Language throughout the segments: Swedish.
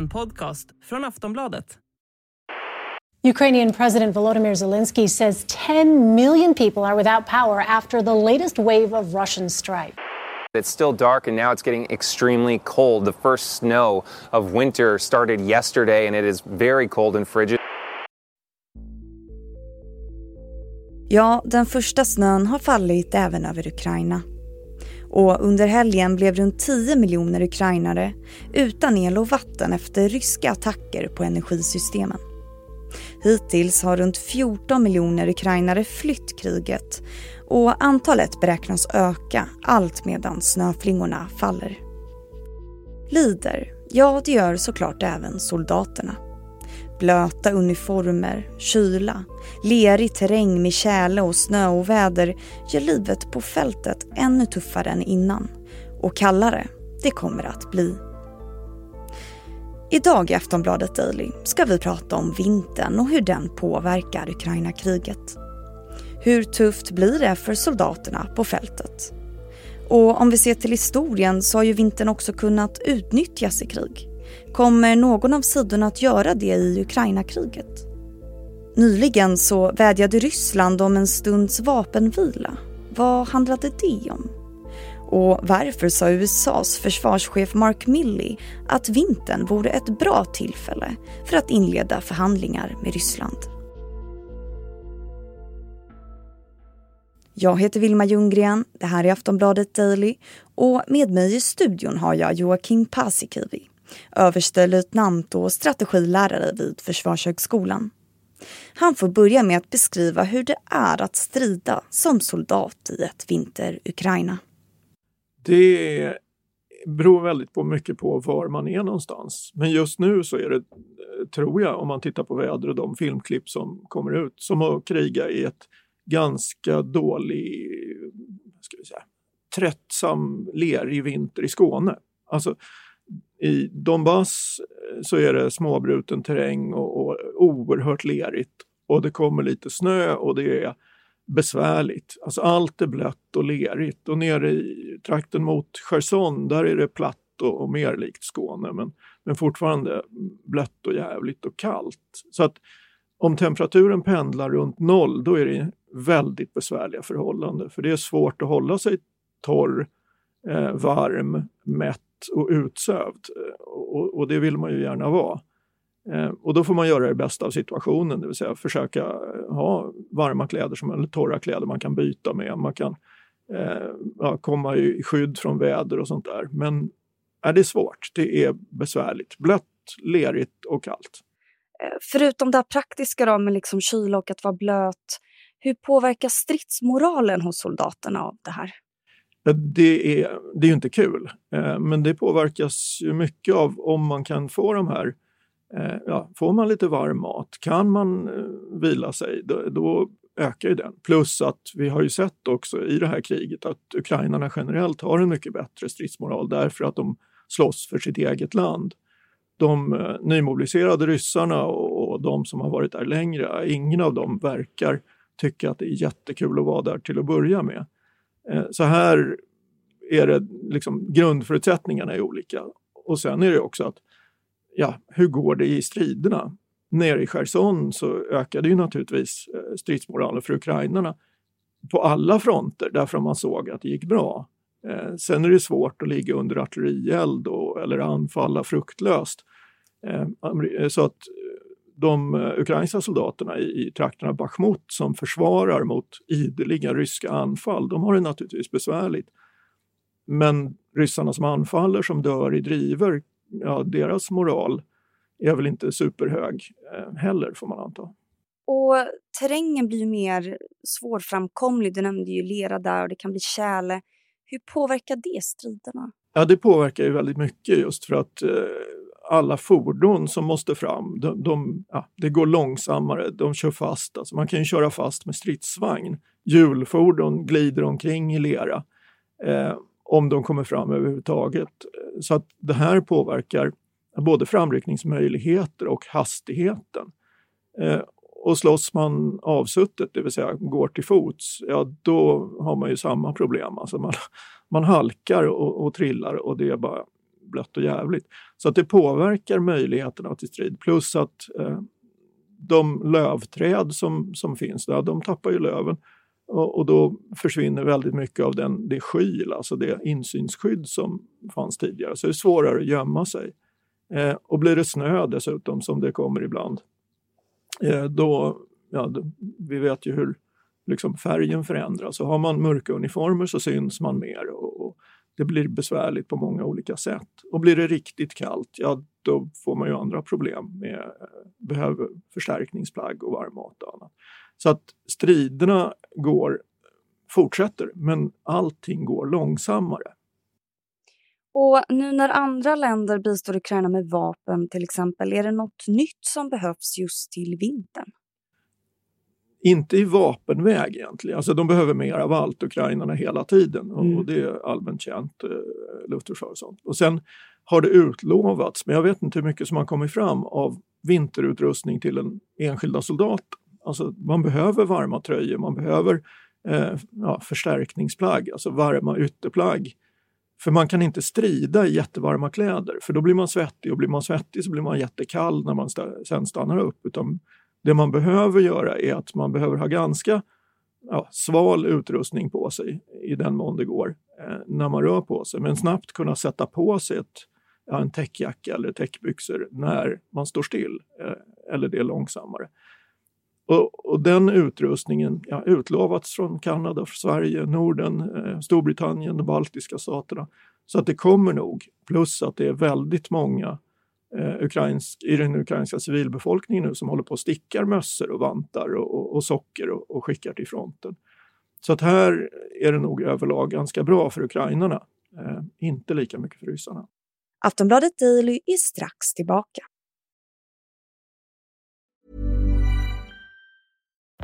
En podcast från Aftonbladet. Ukrainian President Volodymyr Zelensky says 10 million people are without power after the latest wave of Russian strike. It's still dark and now it's getting extremely cold. The first snow of winter started yesterday and it is very cold and frigid. Ja, den första snön har fallit även över Ukraina. Och under helgen blev runt 10 miljoner ukrainare utan el och vatten efter ryska attacker på energisystemen. Hittills har runt 14 miljoner ukrainare flytt kriget och antalet beräknas öka allt medan snöflingorna faller. Lider, ja det gör såklart även soldaterna. Blöta uniformer, kyla, lerig terräng med tjäle och snöoväder gör livet på fältet ännu tuffare än innan. Och kallare det kommer att bli. Idag i Aftonbladet Daily ska vi prata om vintern och hur den påverkar Ukraina-kriget. Hur tufft blir det för soldaterna på fältet? Och om vi ser till historien så har ju vintern också kunnat utnyttjas i krig. Kommer någon av sidorna att göra det i Ukraina-kriget? Nyligen så vädjade Ryssland om en stunds vapenvila. Vad handlade det om? Och varför sa USAs försvarschef Mark Milley att vintern vore ett bra tillfälle för att inleda förhandlingar med Ryssland? Jag heter Vilma Ljunggren, det här är Aftonbladet Daily och med mig i studion har jag Joakim Paasikivi, överstelöjtnant och strategilärare vid Försvarshögskolan. Han får börja med att beskriva hur det är att strida som soldat i ett vinter-Ukraina. Det beror väldigt på mycket på var man är någonstans. Men just nu så är det, tror jag, om man tittar på väder och de filmklipp som kommer ut, som att kriga i ett ganska dålig, ska vi säga, tröttsam, lerig vinter i Skåne. Alltså, i Donbass eh, så är det småbruten terräng och, och oerhört lerigt och det kommer lite snö och det är besvärligt. Alltså allt är blött och lerigt och nere i trakten mot Cherson där är det platt och, och mer likt Skåne men, men fortfarande blött och jävligt och kallt. Så att om temperaturen pendlar runt noll då är det väldigt besvärliga förhållanden för det är svårt att hålla sig torr, eh, varm, mätt och utsövd eh, och, och, det vill man ju gärna vara. Eh, och då får man göra det bästa av situationen, det vill säga försöka eh, ha varma kläder som, eller torra kläder man kan byta med. Man kan eh, ja, komma i skydd från väder och sånt där. Men är det är svårt, det är besvärligt. Blött, lerigt och kallt. Förutom det praktiska då med liksom kyla och att vara blöt, hur påverkas stridsmoralen hos soldaterna av det här? Det är, det är ju inte kul, eh, men det påverkas ju mycket av om man kan få de här eh, ja, får man lite varm mat, kan man eh, vila sig, då, då ökar ju den. Plus att vi har ju sett också i det här kriget att ukrainarna generellt har en mycket bättre stridsmoral därför att de slåss för sitt eget land. De nymobiliserade ryssarna och de som har varit där längre, ingen av dem verkar tycka att det är jättekul att vara där till att börja med. Eh, så här är det liksom grundförutsättningarna är olika. Och sen är det också att ja, hur går det i striderna? Nere i Cherson så ökade ju naturligtvis eh, stridsmoralen för ukrainarna på alla fronter därför att man såg att det gick bra. Eh, sen är det svårt att ligga under artillerield och, eller anfalla fruktlöst. Eh, så att de ukrainska soldaterna i, i trakten av Bachmut som försvarar mot ideliga ryska anfall, de har det naturligtvis besvärligt. Men ryssarna som anfaller, som dör i driver, ja, deras moral är väl inte superhög eh, heller får man anta. Och terrängen blir ju mer svårframkomlig. Du nämnde ju lera där och det kan bli tjäle. Hur påverkar det striderna? Ja, det påverkar ju väldigt mycket just för att eh, alla fordon som måste fram, de, de ja, det går långsammare, de kör fast. Alltså man kan ju köra fast med stridsvagn. Hjulfordon glider omkring i lera. Eh, om de kommer fram överhuvudtaget. Så att det här påverkar både framryckningsmöjligheter och hastigheten. Eh, och slåss man avsuttet, det vill säga går till fots, ja då har man ju samma problem. Alltså man, man halkar och, och trillar och det är bara blött och jävligt. Så att det påverkar möjligheterna till strid. Plus att eh, de lövträd som, som finns där, de tappar ju löven. Och, och, då försvinner väldigt mycket av den, det skyl, alltså det insynsskydd som fanns tidigare. Så det är svårare att gömma sig. Eh, och blir det snö dessutom, som det kommer ibland, eh, då, ja, då, vi vet ju hur liksom, färgen förändras. Så har man mörka uniformer så syns man mer och, det blir besvärligt på många olika sätt. Och blir det riktigt kallt, ja då får man ju andra problem med eh, behöver förstärkningsplagg och varm mat och annat. Så att striderna går, fortsätter, men allting går långsammare. Och nu när andra länder bistår Ukraina med vapen till exempel, är det något nytt som behövs just till vintern? Inte i vapenväg egentligen. Alltså de behöver mer av allt, ukrainarna, hela tiden. Mm. Och det är allmänt känt, eh, luftförsvar och sånt. Och sen har det utlovats, men jag vet inte hur mycket som har kommit fram, av vinterutrustning till den enskilda soldaten. Alltså man behöver varma tröjor, man behöver eh, ja, förstärkningsplagg, alltså varma ytterplagg. För man kan inte strida i jättevarma kläder, för då blir man svettig och blir man svettig så blir man jättekall när man st sen stannar upp. Utan det man behöver göra är att man behöver ha ganska ja, sval utrustning på sig i den mån det går eh, när man rör på sig, men snabbt kunna sätta på sig ett, ja, en täckjacka eller täckbyxor när man står still eh, eller det är långsammare. Och, och, den utrustningen ja, utlovats från Kanada, Sverige, Norden, eh, Storbritannien, de baltiska staterna. Så att det kommer nog. Plus att det är väldigt många eh, ukrainsk, i den ukrainska civilbefolkningen nu som håller på och stickar mössor och vantar och, och, och socker och, och, skickar till fronten. Så att här är det nog överlag ganska bra för ukrainarna. Eh, inte lika mycket för ryssarna. Aftonbladet Daily är strax tillbaka.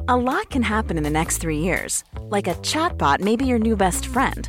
A lot can happen in the next three years. Like a chatbot may be your new best friend.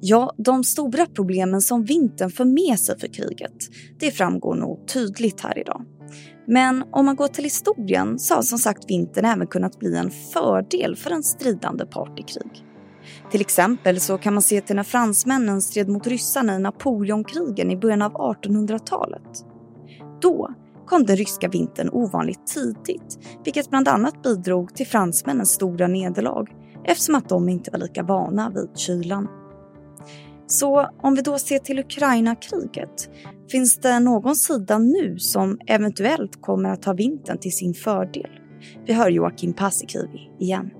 Ja, de stora problemen som vintern för med sig för kriget, det framgår nog tydligt här idag. Men om man går till historien så har som sagt vintern även kunnat bli en fördel för en stridande part i krig. Till exempel så kan man se till när fransmännen stred mot ryssarna i Napoleonkrigen i början av 1800-talet. Då kom den ryska vintern ovanligt tidigt, vilket bland annat bidrog till fransmännens stora nederlag eftersom att de inte var lika vana vid kylan. Så om vi då ser till Ukraina-kriget, finns det någon sida nu som eventuellt kommer att ta vintern till sin fördel? Vi hör Joakim Paasikivi igen.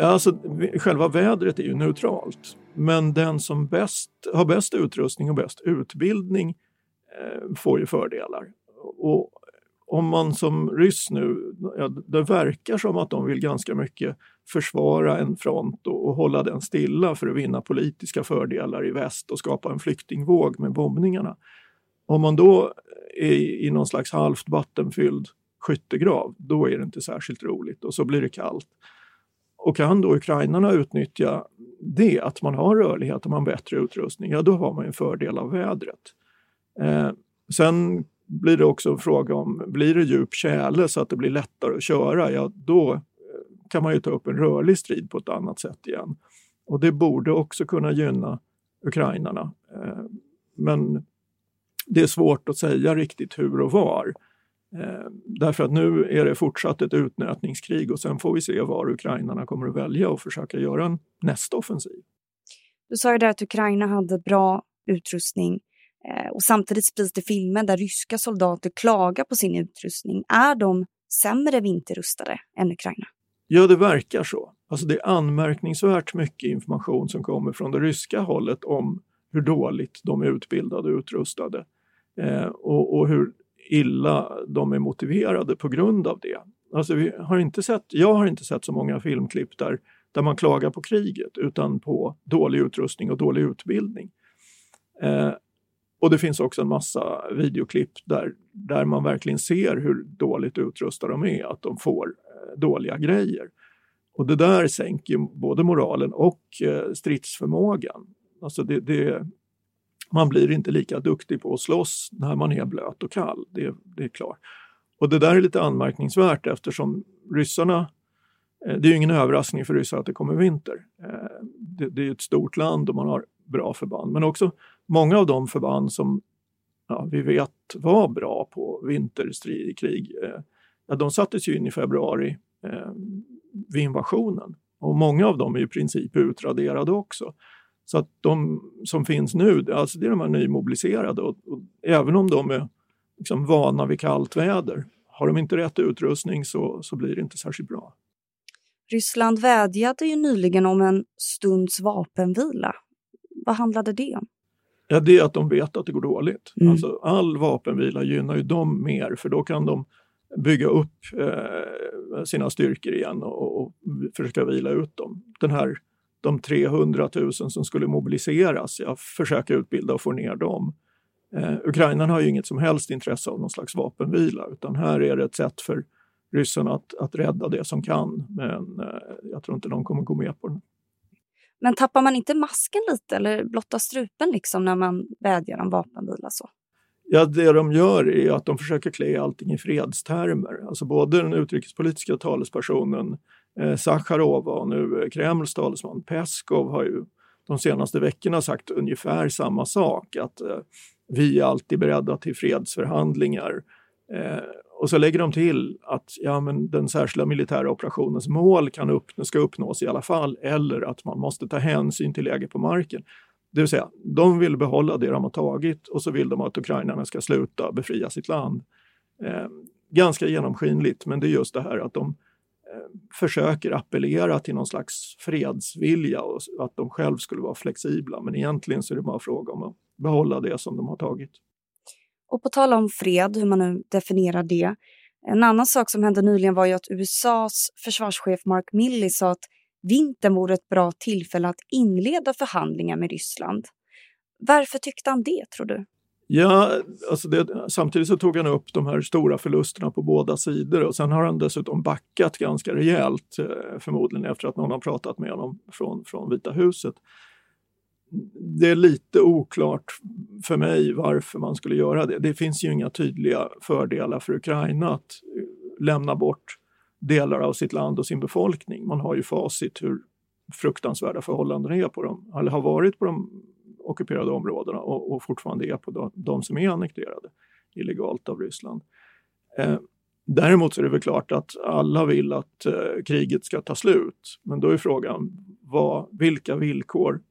Alltså, själva vädret är ju neutralt, men den som bäst, har bäst utrustning och bäst utbildning eh, får ju fördelar. Och om man som ryss nu, ja, det verkar som att de vill ganska mycket försvara en front och, och, hålla den stilla för att vinna politiska fördelar i väst och skapa en flyktingvåg med bombningarna. Om man då är i någon slags halvt vattenfylld skyttegrav, då är det inte särskilt roligt och så blir det kallt. Och kan då ukrainarna utnyttja det, att man har rörlighet och man har bättre utrustning, ja då har man en fördel av vädret. Eh, sen blir det också en fråga om, blir det djup tjäle så att det blir lättare att köra, ja då eh, kan man ju ta upp en rörlig strid på ett annat sätt igen. Och det borde också kunna gynna ukrainarna. Eh, men det är svårt att säga riktigt hur och var. Eh, därför att nu är det fortsatt ett utnötningskrig och sen får vi se var ukrainarna kommer att välja och försöka göra en nästa offensiv. Du sa ju där att Ukraina hade bra utrustning Eh, och samtidigt sprids det filmer där ryska soldater klagar på sin utrustning. Är de sämre vinterrustade än Ukraina? Ja, det verkar så. Alltså det är anmärkningsvärt mycket information som kommer från det ryska hållet om hur dåligt de är utbildade och utrustade eh, och, och, hur illa de är motiverade på grund av det. Alltså vi har inte sett, jag har inte sett så många filmklipp där, där man klagar på kriget utan på dålig utrustning och dålig utbildning. Eh, och det finns också en massa videoklipp där, där man verkligen ser hur dåligt utrustade de är, att de får eh, dåliga grejer. Och det där sänker både moralen och eh, stridsförmågan. Alltså det, det, man blir inte lika duktig på att slåss när man är blöt och kall, det, det är klart. Och det där är lite anmärkningsvärt eftersom ryssarna eh, det är ju ingen överraskning för ryssar att det kommer vinter. Det, det är ett stort land och man har bra förband, men också många av de förband som ja, vi vet var bra på vinterkrig, eh, ja, de sattes ju in i februari eh, vid invasionen. Och många av dem är i princip utraderade också. Så att de som finns nu, alltså det är de här nymobiliserade och, och även om de är liksom vana vid kallt väder, har de inte rätt utrustning så, så blir det inte särskilt bra. Ryssland vädjade ju nyligen om en stunds vapenvila. Vad handlade det om? Ja, det är att de vet att det går dåligt. Mm. Alltså, all vapenvila gynnar ju dem mer för då kan de bygga upp eh, sina styrkor igen och, och försöka vila ut dem. Den här, de 300 000 som skulle mobiliseras, jag försöker utbilda och få ner dem. Eh, Ukraina har ju inget som helst intresse av någon slags vapenvila utan här är det ett sätt för ryssarna att, att rädda det som kan. Men eh, jag tror inte de kommer gå med på det. Men tappar man inte masken lite eller blottar strupen liksom när man vädjar om vapenvila? Så? Ja, det de gör är att de försöker klä allting i fredstermer. Alltså både den utrikespolitiska talespersonen eh, Sacharov och nu eh, Kremls talesman Peskov har ju de senaste veckorna sagt ungefär samma sak. Att eh, vi är alltid beredda till fredsförhandlingar. Eh, och så lägger de till att ja, men den särskilda militära operationens mål kan upp, ska uppnås i alla fall eller att man måste ta hänsyn till läget på marken. Det vill säga, de vill behålla det de har tagit och så vill de att ukrainarna ska sluta befria sitt land. Eh, ganska genomskinligt, men det är just det här att de eh, försöker appellera till någon slags fredsvilja och att de själv skulle vara flexibla. Men egentligen så är det bara fråga om att behålla det som de har tagit. Och på tal om fred, hur man nu definierar det. En annan sak som hände nyligen var ju att USAs försvarschef Mark Milley sa att vintern vore ett bra tillfälle att inleda förhandlingar med Ryssland. Varför tyckte han det, tror du? Ja, alltså det, samtidigt så tog han upp de här stora förlusterna på båda sidor och sen har han dessutom backat ganska rejält, eh, förmodligen efter att någon har pratat med honom från, från Vita huset. Det är lite oklart för mig varför man skulle göra det. Det finns ju inga tydliga fördelar för Ukraina att eh, lämna bort delar av sitt land och sin befolkning. Man har ju facit hur fruktansvärda förhållanden är på dem, eller har varit på de ockuperade områdena och, och fortfarande är på de, de, som är annekterade illegalt av Ryssland. Eh, däremot så är det väl klart att alla vill att eh, kriget ska ta slut. Men då är frågan vad, vilka villkor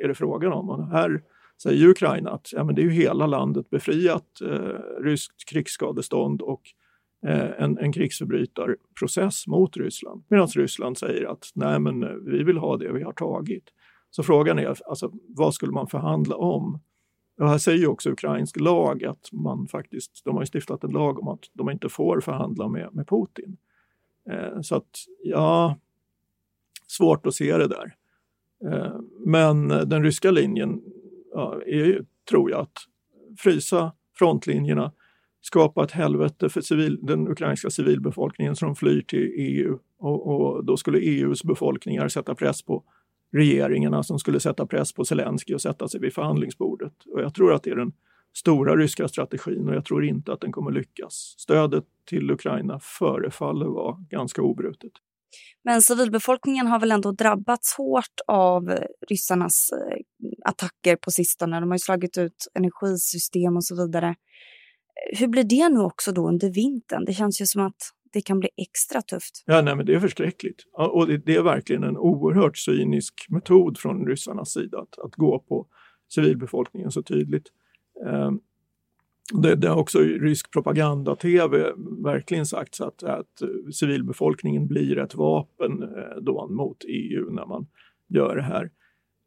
är det frågan om? Och här säger Ukraina att ja, men det är ju hela landet befriat, eh, ryskt krigsskadestånd och Eh, en, en krigsförbrytarprocess mot Ryssland. Medan Ryssland säger att nej men eh, vi vill ha det vi har tagit. Så frågan är alltså, vad skulle man förhandla om? Och här säger också ukrainsk lag att man faktiskt, de har stiftat en lag om att de inte får förhandla med, med Putin. Eh, så att ja, svårt att se det där. Eh, men den ryska linjen ja, är, tror jag, att frysa frontlinjerna, skapa ett helvete för civil, den ukrainska civilbefolkningen som flyr till EU. Och, och, då skulle EUs befolkningar sätta press på regeringarna som skulle sätta press på Zelensky och sätta sig vid förhandlingsbordet. Och jag tror att det är den stora ryska strategin och jag tror inte att den kommer lyckas. Stödet till Ukraina förefaller vara ganska obrutet. Men civilbefolkningen har väl ändå drabbats hårt av ryssarnas eh, attacker på sistone. De har ju slagit ut energisystem och så vidare. Hur blir det nu också då under vintern? Det känns ju som att det kan bli extra tufft. Ja, nej, men det är förskräckligt. Och det, det är verkligen en oerhört cynisk metod från ryssarnas sida att, att gå på civilbefolkningen så tydligt. Ehm, det, det har också rysk propaganda-tv verkligen sagt att, att civilbefolkningen blir ett vapen eh, då mot EU när man gör det här.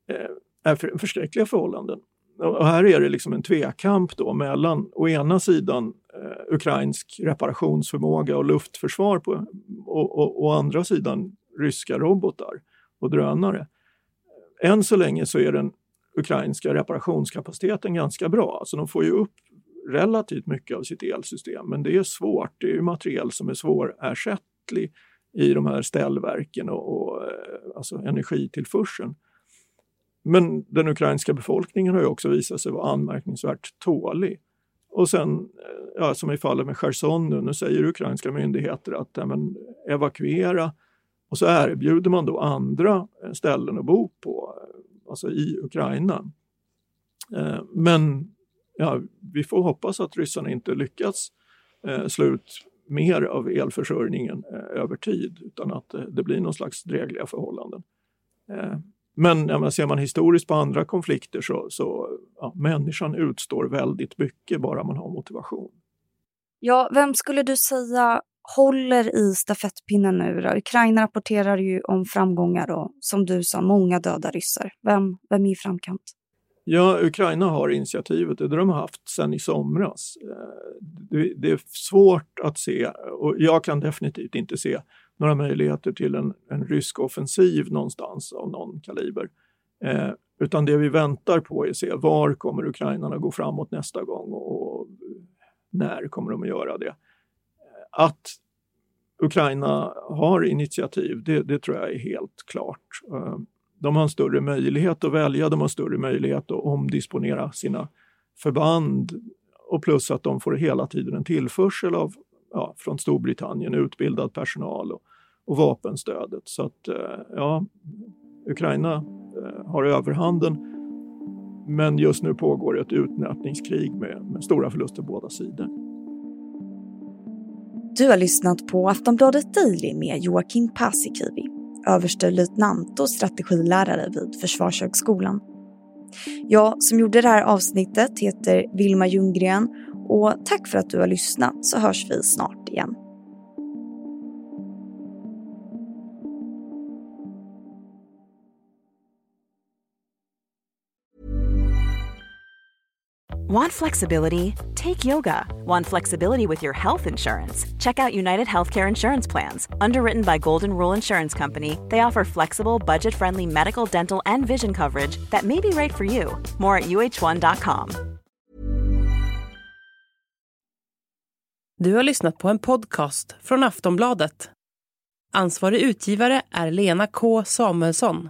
Eh, är för, förskräckliga förhållanden. Och här är det liksom en tvekamp då mellan å ena sidan eh, ukrainsk reparationsförmåga och luftförsvar på, och, och å andra sidan ryska robotar och drönare. Än så länge så är den ukrainska reparationskapaciteten ganska bra. Alltså de får ju upp relativt mycket av sitt elsystem, men det är svårt. Det är ju materiel som är svårersättlig i de här ställverken och, och eh, alltså energitillförseln. Men den ukrainska befolkningen har ju också visat sig vara anmärkningsvärt tålig. Och sen, eh, ja, som i fallet med Cherson nu, nu säger ukrainska myndigheter att ja, men, evakuera och så erbjuder man då andra eh, ställen att bo på, alltså i Ukraina. Men ja, vi får hoppas att ryssarna inte lyckas eh, slå ut mer av elförsörjningen eh, över tid utan att eh, det blir någon slags drägliga förhållanden. Eh, men ja, ser man historiskt på andra konflikter så, så ja, människan utstår väldigt mycket bara man har motivation. Ja, vem skulle du säga håller i stafettpinnen nu då? Ukraina rapporterar ju om framgångar och som du sa, många döda ryssar. Vem, vem är i framkant? Ja, Ukraina har initiativet, det har de haft sedan i somras. Eh, det är svårt att se, och jag kan definitivt inte se några möjligheter till en, en rysk offensiv någonstans av någon kaliber. Eh, utan det vi väntar på är att se var kommer ukrainarna gå framåt nästa gång och när kommer de att göra det. Eh, att Ukraina har initiativ, det, det tror jag är helt klart. Eh, de har en större möjlighet att välja, de har större möjlighet att omdisponera sina förband och plus att de får hela tiden en tillförsel av, ja, från Storbritannien, utbildad personal och, och vapenstödet. Så att eh, ja, Ukraina eh, har överhanden men just nu pågår ett utnötningskrig med, med stora förluster på båda sidor. Du har lyssnat på Aftonbladet Daily med Joakim Paasikivi överstelöjtnant och strategilärare vid Försvarshögskolan. Jag som gjorde det här avsnittet heter Vilma Ljunggren och tack för att du har lyssnat så hörs vi snart igen. Want flexibility? Take yoga. Want flexibility with your health insurance? Check out United Healthcare Insurance Plans. Underwritten by Golden Rule Insurance Company, they offer flexible, budget friendly medical, dental, and vision coverage that may be right for you. More at uh1.com. Du har lyssnat på en podcast från Aftonbladet. Ansvarig utgivare är Lena K Samuelsson.